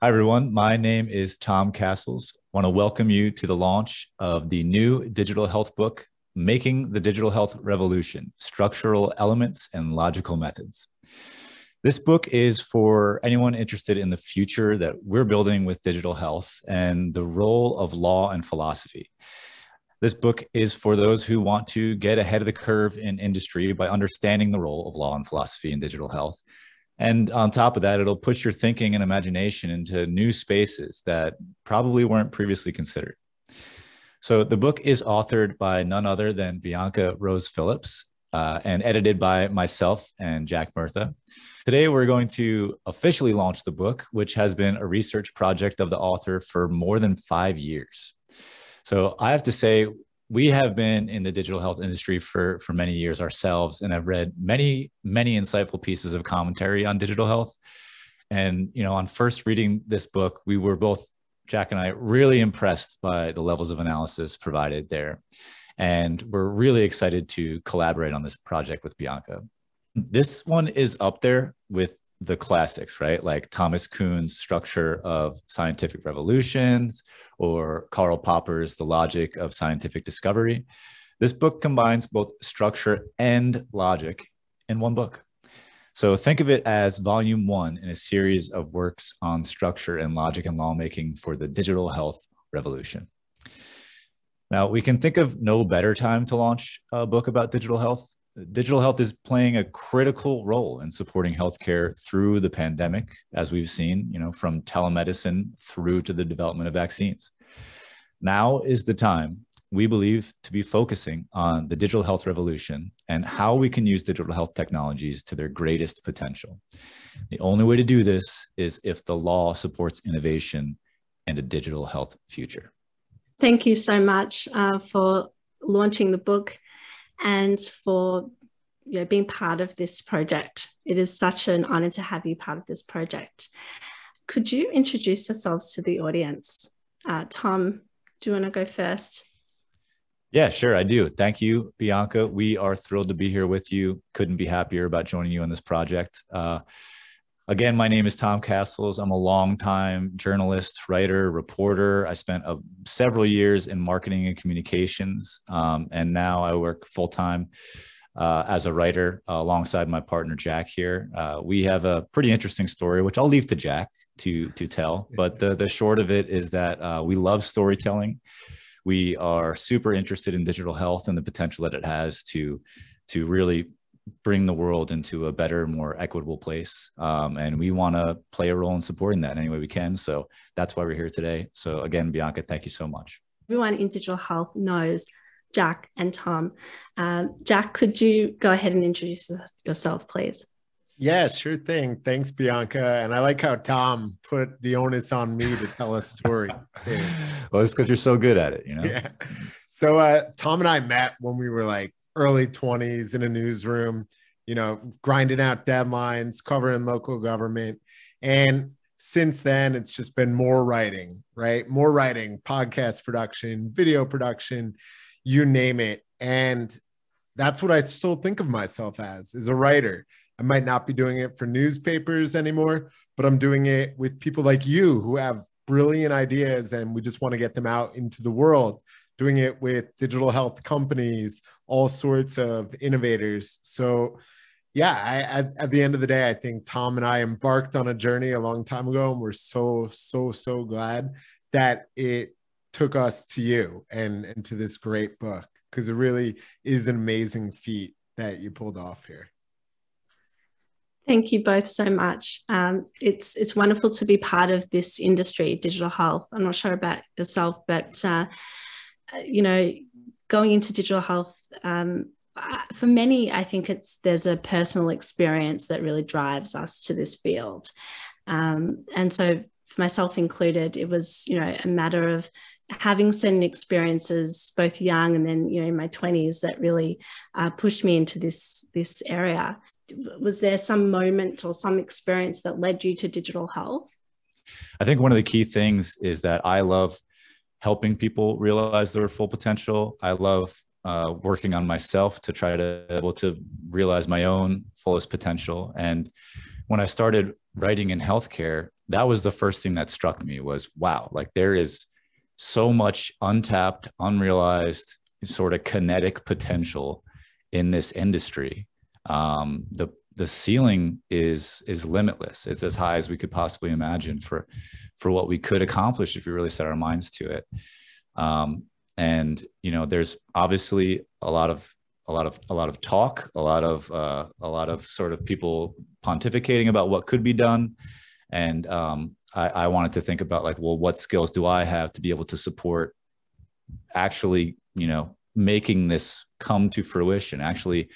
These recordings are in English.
Hi, everyone. My name is Tom Castles. I want to welcome you to the launch of the new digital health book, Making the Digital Health Revolution Structural Elements and Logical Methods. This book is for anyone interested in the future that we're building with digital health and the role of law and philosophy. This book is for those who want to get ahead of the curve in industry by understanding the role of law and philosophy in digital health and on top of that, it'll push your thinking and imagination into new spaces that probably weren't previously considered. So the book is authored by none other than Bianca Rose Phillips uh, and edited by myself and Jack Murtha. Today, we're going to officially launch the book, which has been a research project of the author for more than five years. So I have to say, we have been in the digital health industry for for many years ourselves and i've read many many insightful pieces of commentary on digital health. And you know on first reading this book we were both jack and i really impressed by the levels of analysis provided there. And we're really excited to collaborate on this project with bianca. This one is up there with the classics, right? Like Thomas Kuhn's structure of scientific revolutions or Karl Popper's The Logic of Scientific Discovery. This book combines both structure and logic in one book. So think of it as volume one in a series of works on structure and logic and lawmaking for the digital health revolution. Now, we can think of no better time to launch a book about digital health digital health is playing a critical role in supporting healthcare through the pandemic, as we've seen, you know, from telemedicine through to the development of vaccines. Now is the time we believe to be focusing on the digital health revolution and how we can use digital health technologies to their greatest potential. The only way to do this is if the law supports innovation and a digital health future. Thank you so much uh, for launching the book and for you know, being part of this project. It is such an honor to have you part of this project. Could you introduce yourselves to the audience? Uh, Tom, do you want to go first? Yeah, sure, I do. Thank you, Bianca. We are thrilled to be here with you. Couldn't be happier about joining you on this project. Uh, Again, my name is Tom Castles. I'm a longtime journalist, writer, reporter. I spent uh, several years in marketing and communications, um, and now I work full time uh, as a writer uh, alongside my partner Jack here. Uh, we have a pretty interesting story, which I'll leave to Jack to to tell. But the the short of it is that uh, we love storytelling. We are super interested in digital health and the potential that it has to to really bring the world into a better, more equitable place. Um, and we want to play a role in supporting that any way we can. So that's why we're here today. So again, Bianca, thank you so much. Everyone in digital health knows Jack and Tom. Um, Jack, could you go ahead and introduce yourself, please? Yeah, sure thing. Thanks, Bianca. And I like how Tom put the onus on me to tell a story. well, it's because you're so good at it, you know? Yeah. So uh, Tom and I met when we were like early 20s in a newsroom, you know, grinding out deadlines, covering local government. And since then, it's just been more writing, right? More writing, podcast production, video production, you name it. And that's what I still think of myself as, is a writer. I might not be doing it for newspapers anymore, but I'm doing it with people like you who have brilliant ideas and we just want to get them out into the world doing it with digital health companies, all sorts of innovators. So, yeah, I, at, at, the end of the day, I think Tom and I embarked on a journey a long time ago, and we're so, so, so glad that it took us to you and, and to this great book because it really is an amazing feat that you pulled off here. Thank you both so much. Um, it's it's wonderful to be part of this industry, digital health. I'm not sure about yourself, but uh, you know, going into digital health, um, for many, I think it's there's a personal experience that really drives us to this field. Um, and so, for myself included, it was you know a matter of having certain experiences, both young and then you know in my twenties, that really uh, pushed me into this this area. Was there some moment or some experience that led you to digital health? I think one of the key things is that I love helping people realize their full potential. I love uh, working on myself to try to be able to realize my own fullest potential. And when I started writing in healthcare, that was the first thing that struck me was wow, like there is so much untapped, unrealized sort of kinetic potential in this industry. Um, the the ceiling is is limitless. It's as high as we could possibly imagine for for what we could accomplish if we really set our minds to it. Um, and you know, there's obviously a lot of a lot of a lot of talk, a lot of uh, a lot of sort of people pontificating about what could be done, and um, I, I wanted to think about like, well, what skills do I have to be able to support actually, you know, making this come to fruition, actually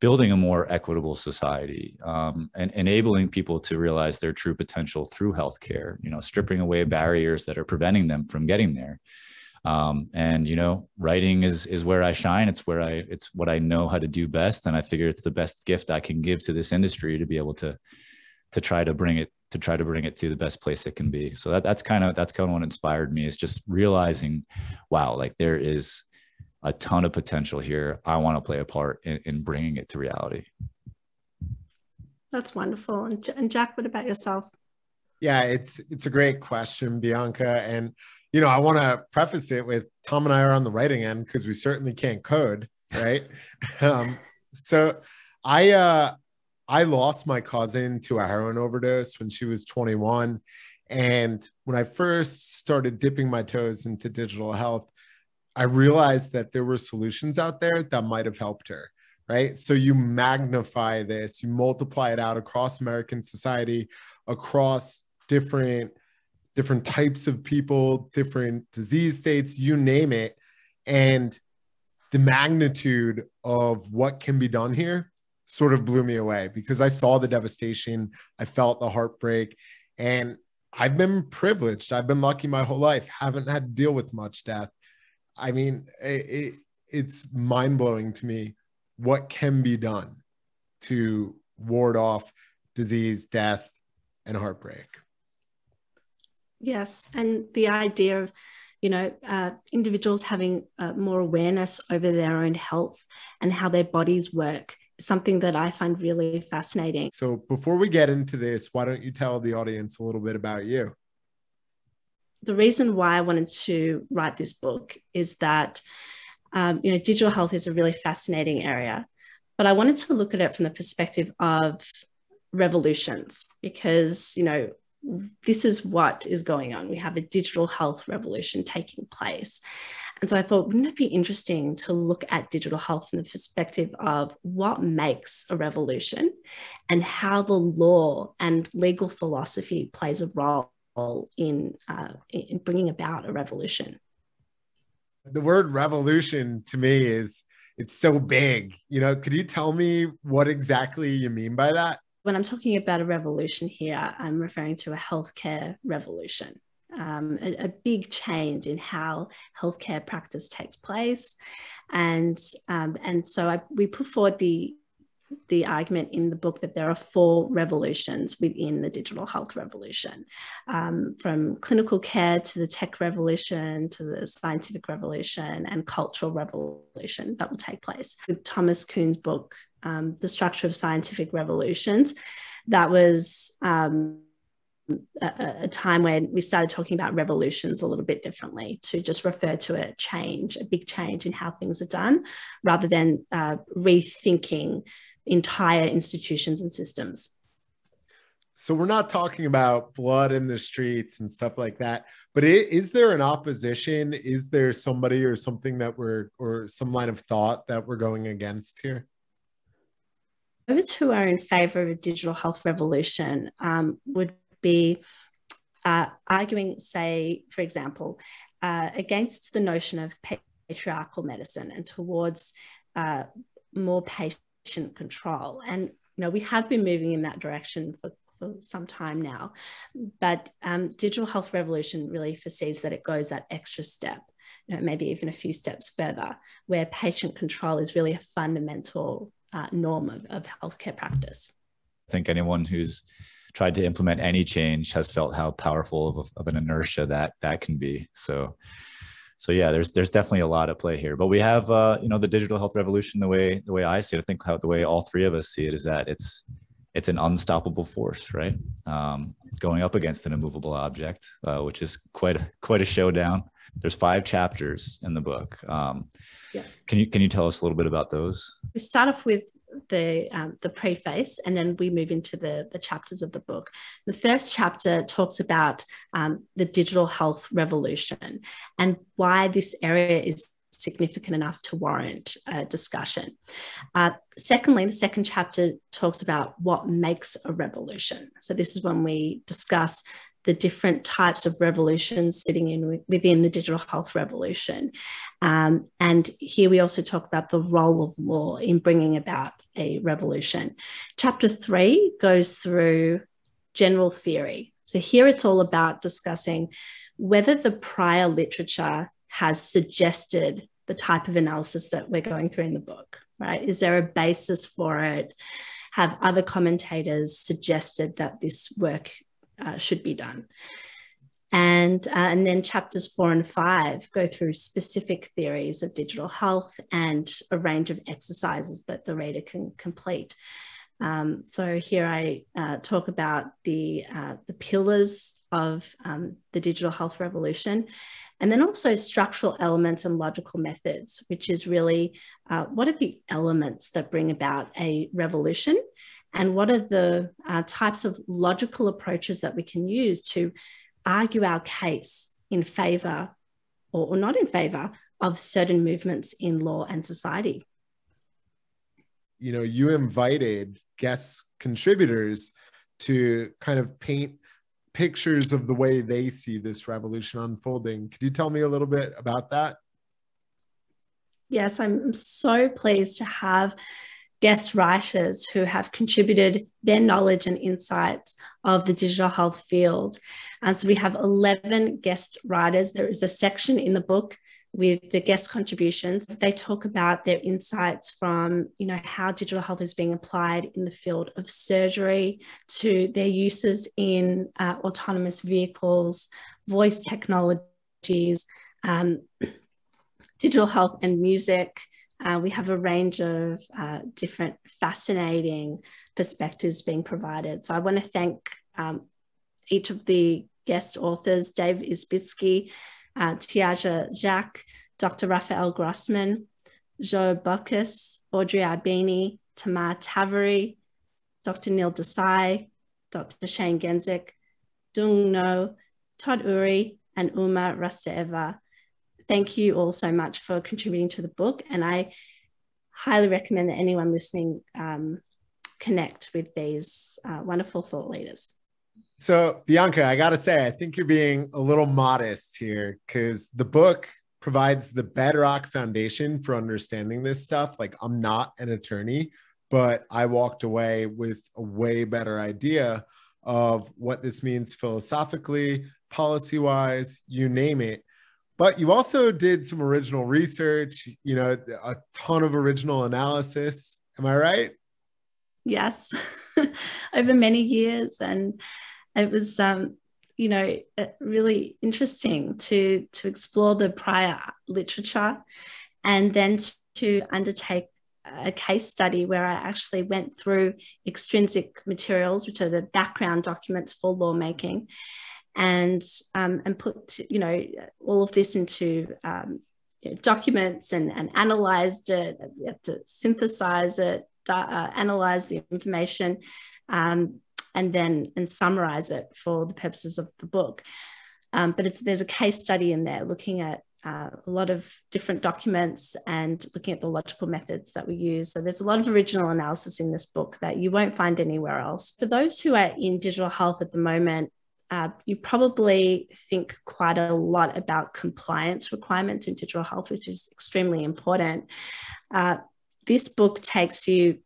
building a more equitable society um, and enabling people to realize their true potential through healthcare, you know, stripping away barriers that are preventing them from getting there. Um, and you know, writing is is where I shine. It's where I it's what I know how to do best, and I figure it's the best gift I can give to this industry to be able to to try to bring it to try to bring it to the best place it can be. So that, that's kind of that's kind of what inspired me is just realizing, wow, like there is a ton of potential here. I want to play a part in, in bringing it to reality. That's wonderful. And, and Jack, what about yourself? Yeah, it's it's a great question, Bianca. And you know, I want to preface it with Tom and I are on the writing end because we certainly can't code, right? um, so I uh I lost my cousin to a heroin overdose when she was 21. And when I first started dipping my toes into digital health, I realized that there were solutions out there that might have helped her. Right. So you magnify this, you multiply it out across American society, across different different types of people, different disease states, you name it. And the magnitude of what can be done here sort of blew me away because I saw the devastation, I felt the heartbreak, and I've been privileged. I've been lucky my whole life, haven't had to deal with much death. I mean, it, it, it's mind blowing to me what can be done to ward off disease, death, and heartbreak. Yes. And the idea of, you know, uh, individuals having uh, more awareness over their own health and how their bodies work something that I find really fascinating. So, before we get into this, why don't you tell the audience a little bit about you? The reason why I wanted to write this book is that um, you know digital health is a really fascinating area, but I wanted to look at it from the perspective of revolutions because you know this is what is going on. We have a digital health revolution taking place. And so I thought, wouldn't it be interesting to look at digital health from the perspective of what makes a revolution and how the law and legal philosophy plays a role in uh, in bringing about a revolution. The word revolution to me is it's so big. You know, could you tell me what exactly you mean by that? When I'm talking about a revolution here, I'm referring to a healthcare revolution. Um, a, a, big change in how healthcare practice takes place, and um, and so I, we put forward the the argument in the book that there are four revolutions within the digital health revolution um, from clinical care to the tech revolution to the scientific revolution and cultural revolution that will take place. With Thomas Kuhn's book, um, The Structure of Scientific Revolutions, that was. Um, a, time when we started talking about revolutions a little bit differently to just refer to a change, a big change in how things are done, rather than uh, rethinking entire institutions and systems. So we're not talking about blood in the streets and stuff like that, but is there an opposition? Is there somebody or something that we're or some line of thought that we're going against here? Those who are in favor of a digital health revolution um, would be uh, arguing, say, for example, uh, against the notion of patriarchal medicine and towards uh, more patient patient control. And you know, we have been moving in that direction for, for some time now. But um, digital health revolution really foresees that it goes that extra step, you know, maybe even a few steps further, where patient control is really a fundamental uh, norm of, of healthcare practice. I think anyone who's tried to implement any change has felt how powerful of, of an inertia that that can be. So so yeah, there's there's definitely a lot at play here. But we have uh, you know the digital health revolution the way the way I see it. I think how the way all three of us see it is that it's it's an unstoppable force, right? Um, going up against an immovable object, uh, which is quite a, quite a showdown. There's five chapters in the book. Um, yes. Can you can you tell us a little bit about those? We start off with the um, the preface, and then we move into the the chapters of the book. The first chapter talks about um, the digital health revolution and why this area is significant enough to warrant a discussion. Uh, secondly, the second chapter talks about what makes a revolution. So this is when we discuss the different types of revolutions sitting in within the digital health revolution. Um, and here we also talk about the role of law in bringing about a revolution. Chapter three goes through general theory. So here it's all about discussing whether the prior literature has suggested the type of analysis that we're going through in the book, right? Is there a basis for it? Have other commentators suggested that this work uh, should be done? And, uh, and then chapters four and five go through specific theories of digital health and a range of exercises that the reader can complete. Um, so here I uh, talk about the, uh, the pillars of um, the digital health revolution, and then also structural elements and logical methods, which is really uh, what are the elements that bring about a revolution, and what are the uh, types of logical approaches that we can use to argue our case in favor or, or not in favor of certain movements in law and society? You know you invited guest contributors to kind of paint pictures of the way they see this revolution unfolding. Could you tell me a little bit about that? Yes i'm so pleased to have guest writers who have contributed their knowledge and insights of the digital health field. And so we have 11 guest writers. There is a section in the book with the guest contributions. They talk about their insights from, you know, how digital health is being applied in the field of surgery to their uses in uh, autonomous vehicles, voice technologies, um, digital health and music. Uh, we have a range of uh, different fascinating perspectives being provided. So I want to thank um, each of the guest authors, Dave Isbitski, uh, Tiaja Jacques, Dr. Rafael Grossmann, Joe Buckus, Audrey Arbini, Tamar Tavory, Dr. Neil Desai, Dr. Shane Genzik, Dung No, Todd Uri, and Uma Rastaeva. Thank you all so much for contributing to the book. And I highly recommend that anyone listening um, connect with these uh, wonderful thought leaders. So, Bianca, I got to say, I think you're being a little modest here because the book provides the bedrock foundation for understanding this stuff. Like, I'm not an attorney, but I walked away with a way better idea of what this means philosophically, policy wise, you name it. But you also did some original research, you know, a ton of original analysis. Am I right? Yes, over many years. And it was um, you know really interesting to to explore the prior literature and then to undertake a case study where I actually went through extrinsic materials, which are the background documents for lawmaking, and um, and put you know all of this into um, you know, documents and and analyzed it. We had to synthesize it, uh, analyze the information, um, and then and summarize it for the purposes of the book. Um, but it's there's a case study in there looking at uh, a lot of different documents and looking at the logical methods that we use. So there's a lot of original analysis in this book that you won't find anywhere else. For those who are in digital health at the moment, uh, you probably think quite a lot about compliance requirements in digital health, which is extremely important. Uh, this book takes you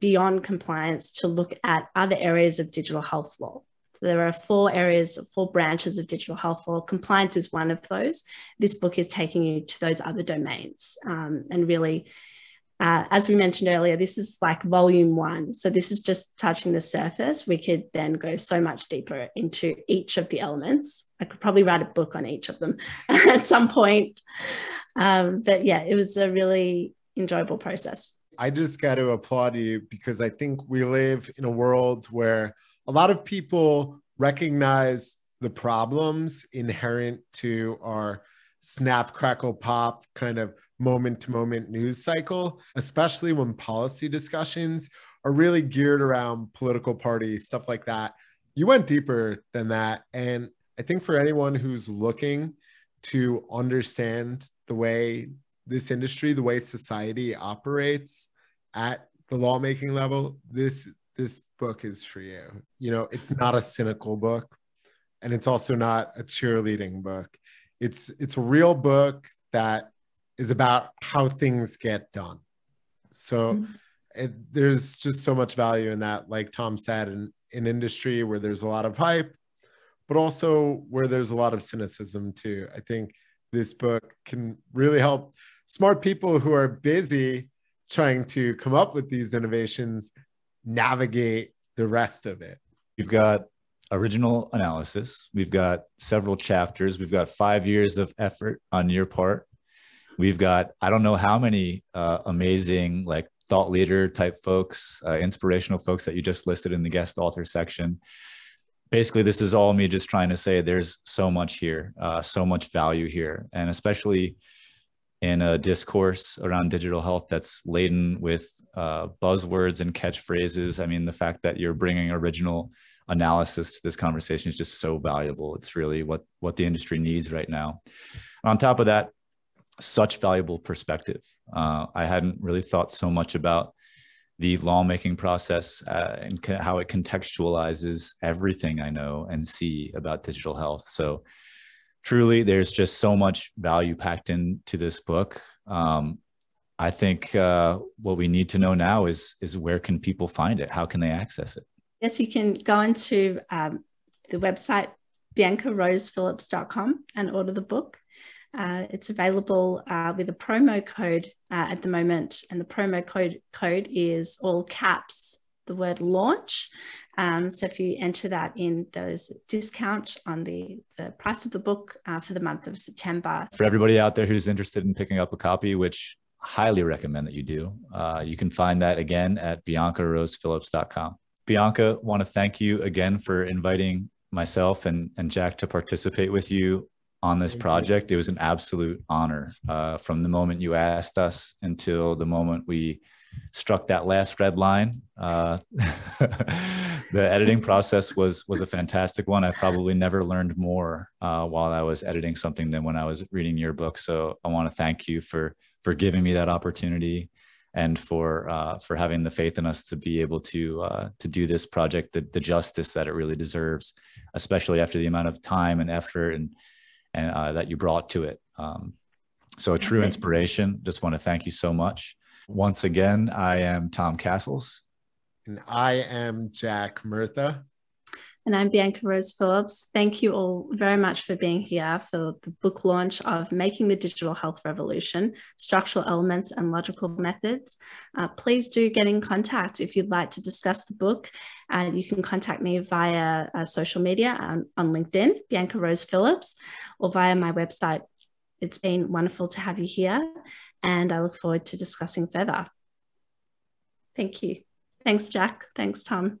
beyond compliance to look at other areas of digital health law. there are four areas, four branches of digital health law. Compliance is one of those. This book is taking you to those other domains um, and really. Uh, as we mentioned earlier, this is like volume one. So, this is just touching the surface. We could then go so much deeper into each of the elements. I could probably write a book on each of them at some point. Um, but yeah, it was a really enjoyable process. I just got to applaud you because I think we live in a world where a lot of people recognize the problems inherent to our snap, crackle, pop kind of moment to moment news cycle, especially when policy discussions are really geared around political parties, stuff like that. You went deeper than that. And I think for anyone who's looking to understand the way this industry, the way society operates at the lawmaking level, this this book is for you. You know, it's not a cynical book and it's also not a cheerleading book. It's it's a real book that is about how things get done. So mm-hmm. it, there's just so much value in that, like Tom said, in an industry where there's a lot of hype, but also where there's a lot of cynicism too. I think this book can really help smart people who are busy trying to come up with these innovations navigate the rest of it. You've got original analysis. We've got several chapters. We've got five years of effort on your part. We've got, I don't know how many uh, amazing, like thought leader type folks, uh, inspirational folks that you just listed in the guest author section. Basically, this is all me just trying to say there's so much here, uh, so much value here. And especially in a discourse around digital health that's laden with uh, buzzwords and catchphrases. I mean, the fact that you're bringing original analysis to this conversation is just so valuable. It's really what what the industry needs right now. on top of that, such valuable perspective. Uh, I hadn't really thought so much about the lawmaking process uh, and how it contextualizes everything I know and see about digital health. So truly, there's just so much value packed into this book. Um, I think uh, what we need to know now is is where can people find it? How can they access it? Yes, you can go into um, the website biancarosephillips.com and order the book. Uh, it's available uh, with a promo code uh, at the moment, and the promo code code is all caps the word launch. Um, so if you enter that in, there's discount on the, the price of the book uh, for the month of September. For everybody out there who's interested in picking up a copy, which highly recommend that you do, uh, you can find that again at biancarosephillips.com. Bianca, want to thank you again for inviting myself and, and Jack to participate with you on this project. It was an absolute honor uh, from the moment you asked us until the moment we struck that last red line. Uh, the editing process was was a fantastic one. I probably never learned more uh, while I was editing something than when I was reading your book. So I want to thank you for for giving me that opportunity and for uh, for having the faith in us to be able to uh, to do this project the, the justice that it really deserves, especially after the amount of time and effort and and uh, that you brought to it. Um, so a true inspiration. Just want to thank you so much. Once again, I am Tom Castles. And I am Jack Murtha. And I'm Bianca Rose Phillips. Thank you all very much for being here for the book launch of Making the Digital Health Revolution Structural Elements and Logical Methods. Uh, please do get in contact if you'd like to discuss the book. Uh, you can contact me via uh, social media um, on LinkedIn, Bianca Rose Phillips, or via my website. It's been wonderful to have you here and I look forward to discussing further. Thank you. Thanks, Jack. Thanks, Tom.